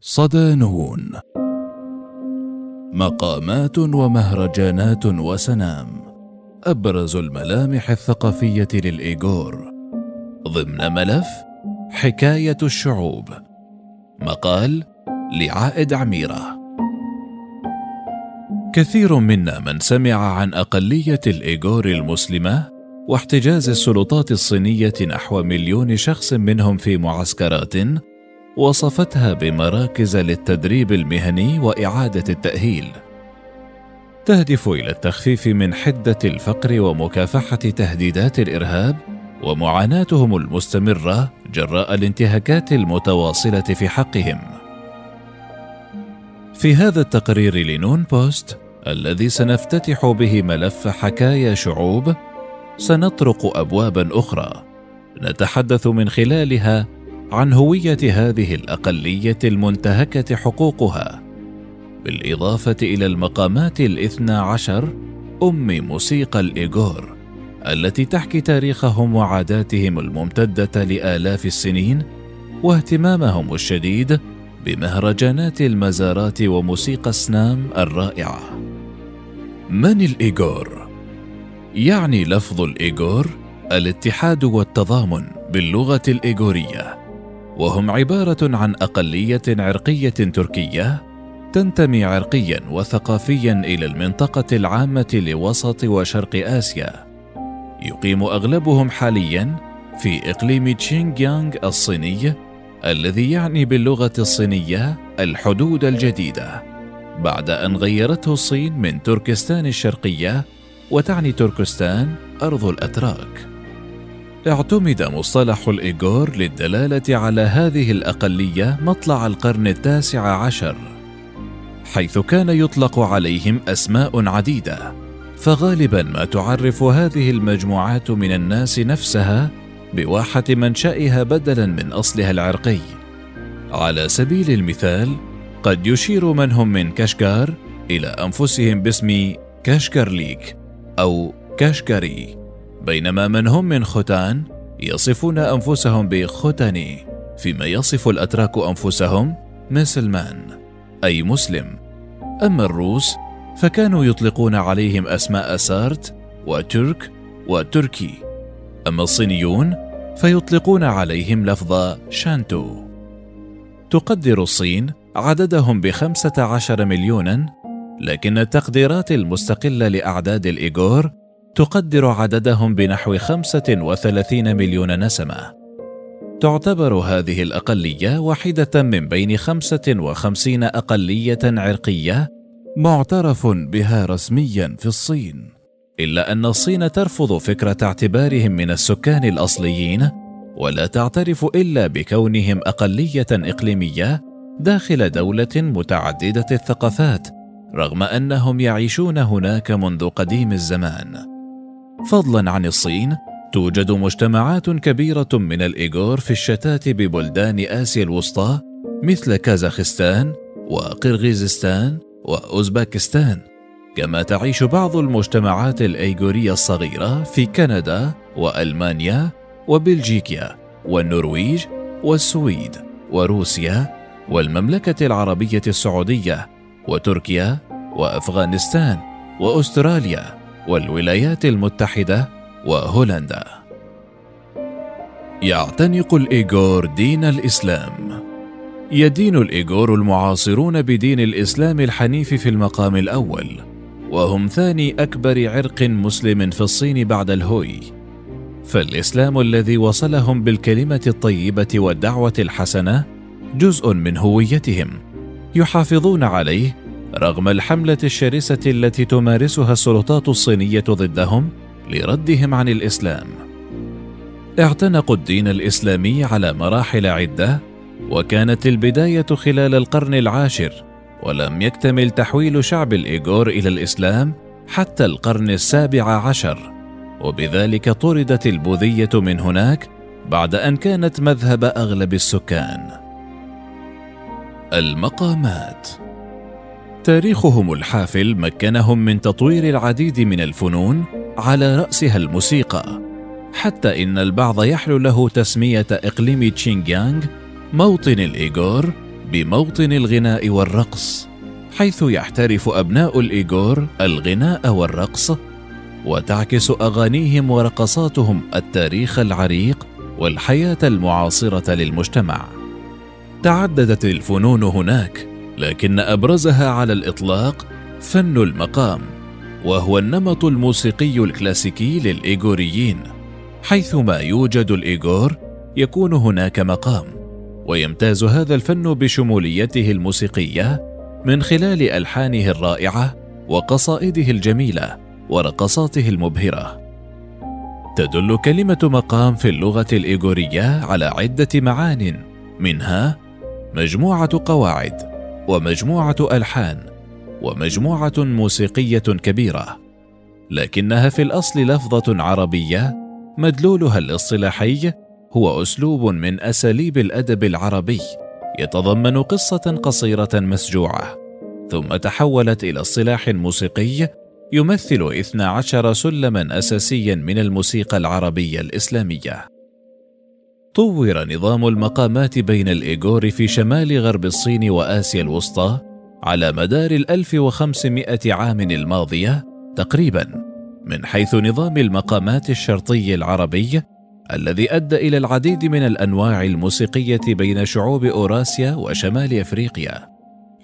صدانون مقامات ومهرجانات وسنام. أبرز الملامح الثقافية للإيغور. ضمن ملف حكاية الشعوب. مقال لعائد عميرة. كثير منا من سمع عن أقلية الإيغور المسلمة واحتجاز السلطات الصينية نحو مليون شخص منهم في معسكرات وصفتها بمراكز للتدريب المهني وإعادة التأهيل. تهدف إلى التخفيف من حدة الفقر ومكافحة تهديدات الإرهاب ومعاناتهم المستمرة جراء الانتهاكات المتواصلة في حقهم. في هذا التقرير لنون بوست الذي سنفتتح به ملف حكايا شعوب سنطرق ابوابا أخرى. نتحدث من خلالها عن هوية هذه الأقلية المنتهكة حقوقها. بالإضافة إلى المقامات الإثنى عشر أم موسيقى الإيغور التي تحكي تاريخهم وعاداتهم الممتدة لآلاف السنين واهتمامهم الشديد بمهرجانات المزارات وموسيقى السنام الرائعة. من الإيغور؟ يعني لفظ الإيغور الاتحاد والتضامن باللغة الإيغورية. وهم عبارة عن أقلية عرقية تركية تنتمي عرقيا وثقافيا إلى المنطقة العامة لوسط وشرق آسيا. يقيم أغلبهم حاليا في إقليم تشينغيانغ الصيني الذي يعني باللغة الصينية الحدود الجديدة بعد أن غيرته الصين من تركستان الشرقية وتعني تركستان أرض الأتراك. اعتمد مصطلح الإيغور للدلالة على هذه الأقلية مطلع القرن التاسع عشر حيث كان يطلق عليهم أسماء عديدة فغالبا ما تعرف هذه المجموعات من الناس نفسها بواحة منشأها بدلا من أصلها العرقي. على سبيل المثال قد يشير من هم من كشكار إلى أنفسهم باسم كاشكرليك أو كاشكري بينما من هم من ختان يصفون أنفسهم بختني فيما يصف الأتراك أنفسهم مسلمان أي مسلم. أما الروس فكانوا يطلقون عليهم أسماء سارت وترك وتركي. أما الصينيون فيطلقون عليهم لفظ شانتو. تقدر الصين عددهم بخمسة عشر مليونا لكن التقديرات المستقلة لأعداد الإيغور تقدر عددهم بنحو 35 مليون نسمة. تعتبر هذه الأقلية واحدة من بين 55 أقلية عرقية معترف بها رسميا في الصين. إلا أن الصين ترفض فكرة اعتبارهم من السكان الأصليين ولا تعترف إلا بكونهم أقلية إقليمية داخل دولة متعددة الثقافات رغم أنهم يعيشون هناك منذ قديم الزمان. فضلا عن الصين توجد مجتمعات كبيرة من الإيغور في الشتات ببلدان آسيا الوسطى مثل كازاخستان وقرغيزستان وأوزباكستان. كما تعيش بعض المجتمعات الأيغورية الصغيرة في كندا وألمانيا وبلجيكا والنرويج والسويد وروسيا والمملكة العربية السعودية وتركيا وأفغانستان وأستراليا. والولايات المتحدة وهولندا. يعتنق الإيغور دين الإسلام. يدين الإيغور المعاصرون بدين الإسلام الحنيف في المقام الأول، وهم ثاني أكبر عرق مسلم في الصين بعد الهوي. فالإسلام الذي وصلهم بالكلمة الطيبة والدعوة الحسنة جزء من هويتهم، يحافظون عليه رغم الحملة الشرسة التي تمارسها السلطات الصينية ضدهم لردهم عن الإسلام اعتنقوا الدين الإسلامي على مراحل عدة وكانت البداية خلال القرن العاشر ولم يكتمل تحويل شعب الإيغور إلى الإسلام حتى القرن السابع عشر. وبذلك طردت البوذية من هناك بعد أن كانت مذهب أغلب السكان. المقامات تاريخهم الحافل مكنهم من تطوير العديد من الفنون على رأسها الموسيقى حتى إن البعض يحلو له تسمية إقليم تشينغيانغ موطن الإيغور بموطن الغناء والرقص حيث يحترف أبناء الإيغور الغناء والرقص وتعكس أغانيهم ورقصاتهم التاريخ العريق والحياة المعاصرة للمجتمع. تعددت الفنون هناك لكن أبرزها على الإطلاق فن المقام وهو النمط الموسيقي الكلاسيكي للإيغوريين حيثما يوجد الإيغور يكون هناك مقام ويمتاز هذا الفن بشموليته الموسيقية من خلال ألحانه الرائعة وقصائده الجميلة ورقصاته المبهرة. تدل كلمة مقام في اللغة الإيغورية على عدة معان منها مجموعة قواعد ومجموعة ألحان ومجموعة موسيقية كبيرة لكنها في الأصل لفظة عربية مدلولها الاصطلاحي هو أسلوب من أساليب الأدب العربي يتضمن قصة قصيرة مسجوعة ثم تحولت إلى اصطلاح موسيقي يمثل 12 سلما اساسيا من الموسيقى العربية الإسلامية. طور نظام المقامات بين الإيغور في شمال غرب الصين وآسيا الوسطى على مدار الألف وخمسمائة عام الماضية تقريبا من حيث نظام المقامات الشرطي العربي الذي أدى إلى العديد من الأنواع الموسيقية بين شعوب أوراسيا وشمال أفريقيا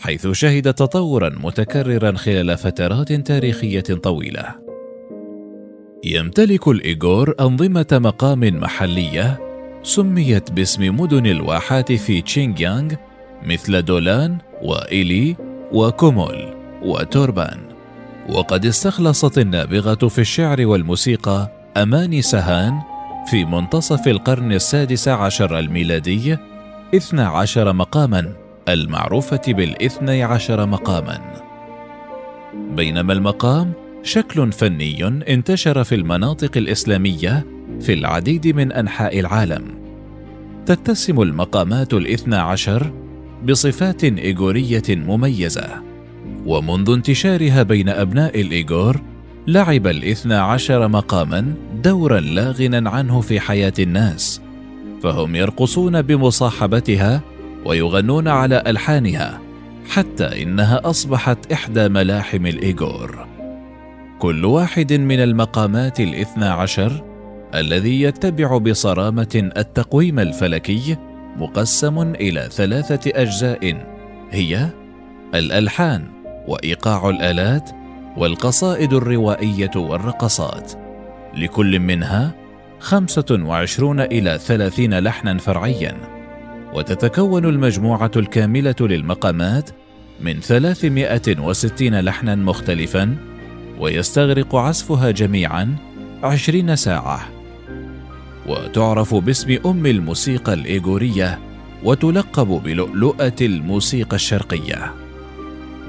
حيث شهد تطورا متكررا خلال فترات تاريخية طويلة. يمتلك الإيغور أنظمة مقام محلية سميت باسم مدن الواحات في تشينغيانغ مثل دولان وإيلي وكومول وتوربان. وقد استخلصت النابغة في الشعر والموسيقى أماني سهان في منتصف القرن السادس عشر الميلادي اثنى عشر مقاما المعروفة بالاثني عشر مقاما. بينما المقام شكل فني انتشر في المناطق الإسلامية في العديد من أنحاء العالم. تتسم المقامات الاثنى عشر بصفات إيغورية مميزة ومنذ انتشارها بين أبناء الإيغور لعب الاثنى عشر مقاما دورا لا غنى عنه في حياة الناس فهم يرقصون بمصاحبتها ويغنون على ألحانها حتى إنها أصبحت إحدى ملاحم الإيغور. كل واحد من المقامات الاثنى عشر الذي يتبع بصرامة التقويم الفلكي مقسم إلى ثلاثة أجزاء هي الألحان وإيقاع الآلات والقصائد الروائية والرقصات. لكل منها خمسة وعشرون إلى ثلاثين لحنا فرعيا. وتتكون المجموعة الكاملة للمقامات من ثلاثمائة وستين لحنا مختلفا ويستغرق عزفها جميعا عشرين ساعة. وتعرف باسم أم الموسيقى الإيغورية وتلقب بلؤلؤة الموسيقى الشرقية.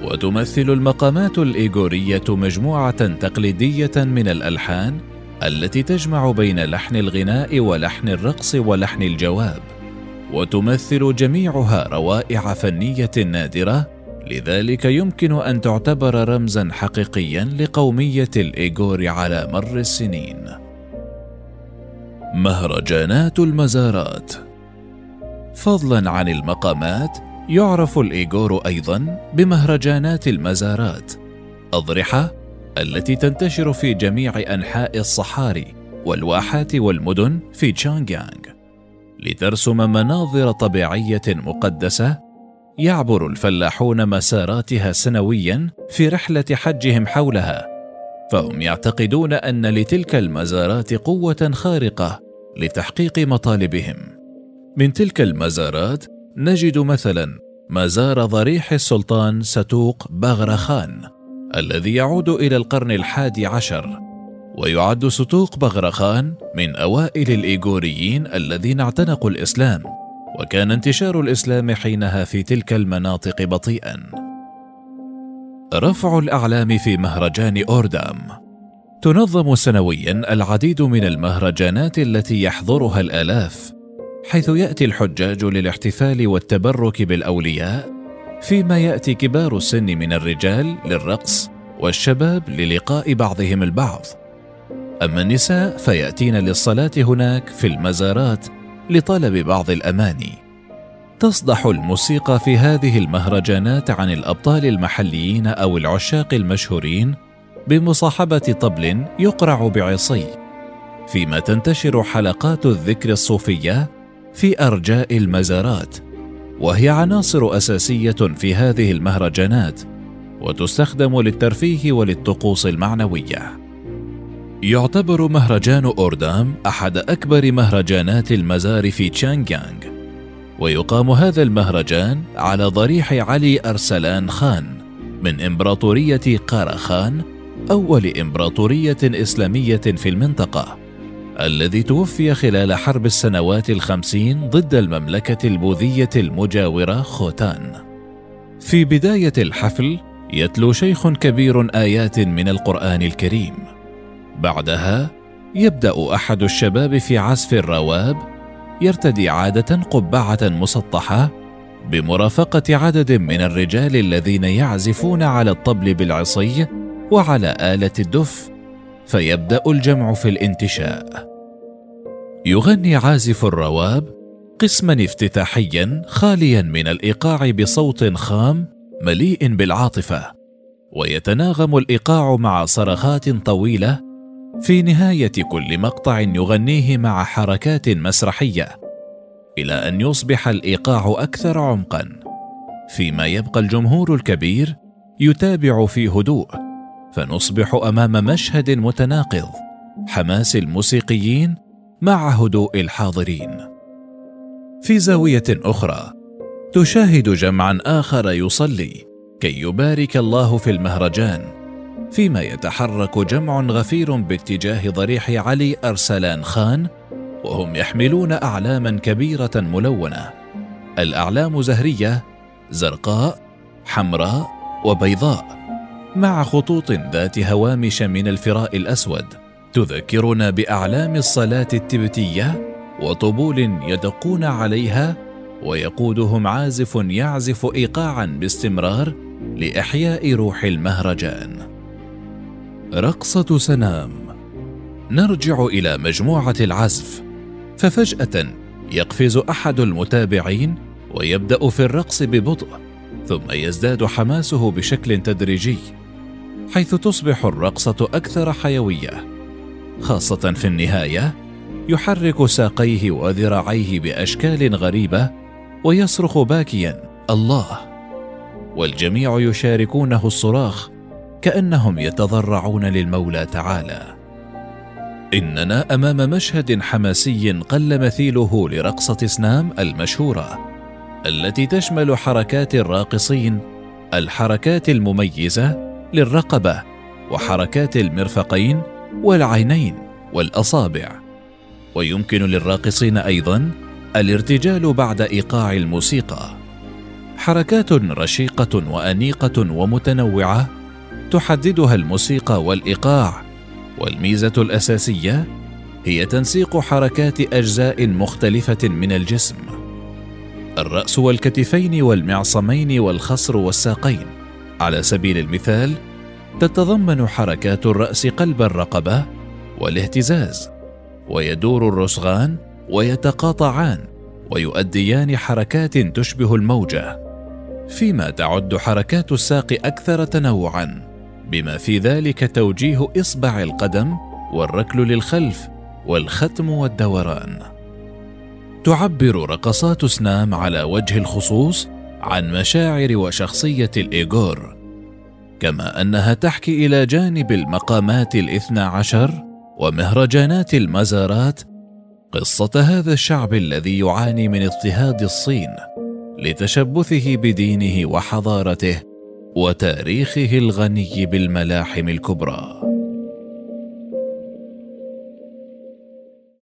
وتمثل المقامات الإيغورية مجموعة تقليدية من الألحان التي تجمع بين لحن الغناء ولحن الرقص ولحن الجواب. وتمثل جميعها روائع فنية نادرة لذلك يمكن أن تعتبر رمزا حقيقيا لقومية الإيغور على مر السنين. مهرجانات المزارات. فضلا عن المقامات يعرف الإيغور أيضا بمهرجانات المزارات. أضرحة التي تنتشر في جميع أنحاء الصحاري والواحات والمدن في تشانغيانغ. لترسم مناظر طبيعية مقدسة يعبر الفلاحون مساراتها سنويا في رحلة حجهم حولها. فهم يعتقدون أن لتلك المزارات قوة خارقة لتحقيق مطالبهم. من تلك المزارات نجد مثلا مزار ضريح السلطان ستوق بغرخان الذي يعود إلى القرن الحادي عشر ويعد ستوق بغرخان من أوائل الإيغوريين الذين اعتنقوا الإسلام وكان انتشار الإسلام حينها في تلك المناطق بطيئا. رفع الأعلام في مهرجان أوردام. تنظم سنويا العديد من المهرجانات التي يحضرها الآلاف حيث يأتي الحجاج للاحتفال والتبرك بالأولياء فيما يأتي كبار السن من الرجال للرقص والشباب للقاء بعضهم البعض. أما النساء فيأتين للصلاة هناك في المزارات لطلب بعض الأماني. تصدح الموسيقى في هذه المهرجانات عن الأبطال المحليين أو العشاق المشهورين بمصاحبة طبل يقرع بعصي فيما تنتشر حلقات الذكر الصوفية في أرجاء المزارات وهي عناصر أساسية في هذه المهرجانات وتستخدم للترفيه وللطقوس المعنوية. يعتبر مهرجان أوردام أحد أكبر مهرجانات المزار في تشانغيانغ. ويقام هذا المهرجان على ضريح علي أرسلان خان من إمبراطورية قاراخان أول إمبراطورية إسلامية في المنطقة الذي توفي خلال حرب السنوات الخمسين ضد المملكة البوذية المجاورة خوتان. في بداية الحفل يتلو شيخ كبير آيات من القرآن الكريم. بعدها يبدأ أحد الشباب في عزف الرواب يرتدي عادة قبعة مسطحة بمرافقة عدد من الرجال الذين يعزفون على الطبل بالعصي وعلى آلة الدف فيبدأ الجمع في الانتشاء. يغني عازف الرواب قسما افتتاحيا خاليا من الإيقاع بصوت خام مليء بالعاطفة ويتناغم الإيقاع مع صرخات طويلة في نهاية كل مقطع يغنيه مع حركات مسرحية إلى أن يصبح الإيقاع أكثر عمقا. فيما يبقى الجمهور الكبير يتابع في هدوء فنصبح أمام مشهد متناقض حماس الموسيقيين مع هدوء الحاضرين. في زاوية أخرى تشاهد جمعا آخر يصلي كي يبارك الله في المهرجان. فيما يتحرك جمع غفير باتجاه ضريح علي أرسلان خان وهم يحملون أعلاما كبيرة ملونة. الأعلام زهرية زرقاء حمراء وبيضاء مع خطوط ذات هوامش من الفراء الأسود. تذكرنا بأعلام الصلاة التبتية وطبول يدقون عليها ويقودهم عازف يعزف ايقاعا باستمرار لإحياء روح المهرجان. رقصة سنام. نرجع إلى مجموعة العزف ففجأة يقفز أحد المتابعين ويبدأ في الرقص ببطء ثم يزداد حماسه بشكل تدريجي حيث تصبح الرقصة أكثر حيوية. خاصة في النهاية يحرك ساقيه وذراعيه بأشكال غريبة ويصرخ باكيا الله! والجميع يشاركونه الصراخ كأنهم يتضرعون للمولى تعالى. إننا أمام مشهد حماسي قل مثيله لرقصة سنام المشهورة التي تشمل حركات الراقصين الحركات المميزة للرقبة وحركات المرفقين والعينين والأصابع. ويمكن للراقصين أيضا الارتجال بعد إيقاع الموسيقى. حركات رشيقة وأنيقة ومتنوعة تحددها الموسيقى والإيقاع والميزة الأساسية هي تنسيق حركات أجزاء مختلفة من الجسم. الرأس والكتفين والمعصمين والخصر والساقين. على سبيل المثال تتضمن حركات الرأس قلب الرقبة والاهتزاز ويدور الرسغان ويتقاطعان ويؤديان حركات تشبه الموجة. فيما تعد حركات الساق أكثر تنوعا. بما في ذلك توجيه إصبع القدم والركل للخلف والختم والدوران. تعبر رقصات سنام على وجه الخصوص عن مشاعر وشخصية الإيغور كما أنها تحكي إلى جانب المقامات الإثنى عشر ومهرجانات المزارات قصة هذا الشعب الذي يعاني من اضطهاد الصين لتشبثه بدينه وحضارته وتاريخه الغني بالملاحم الكبرى.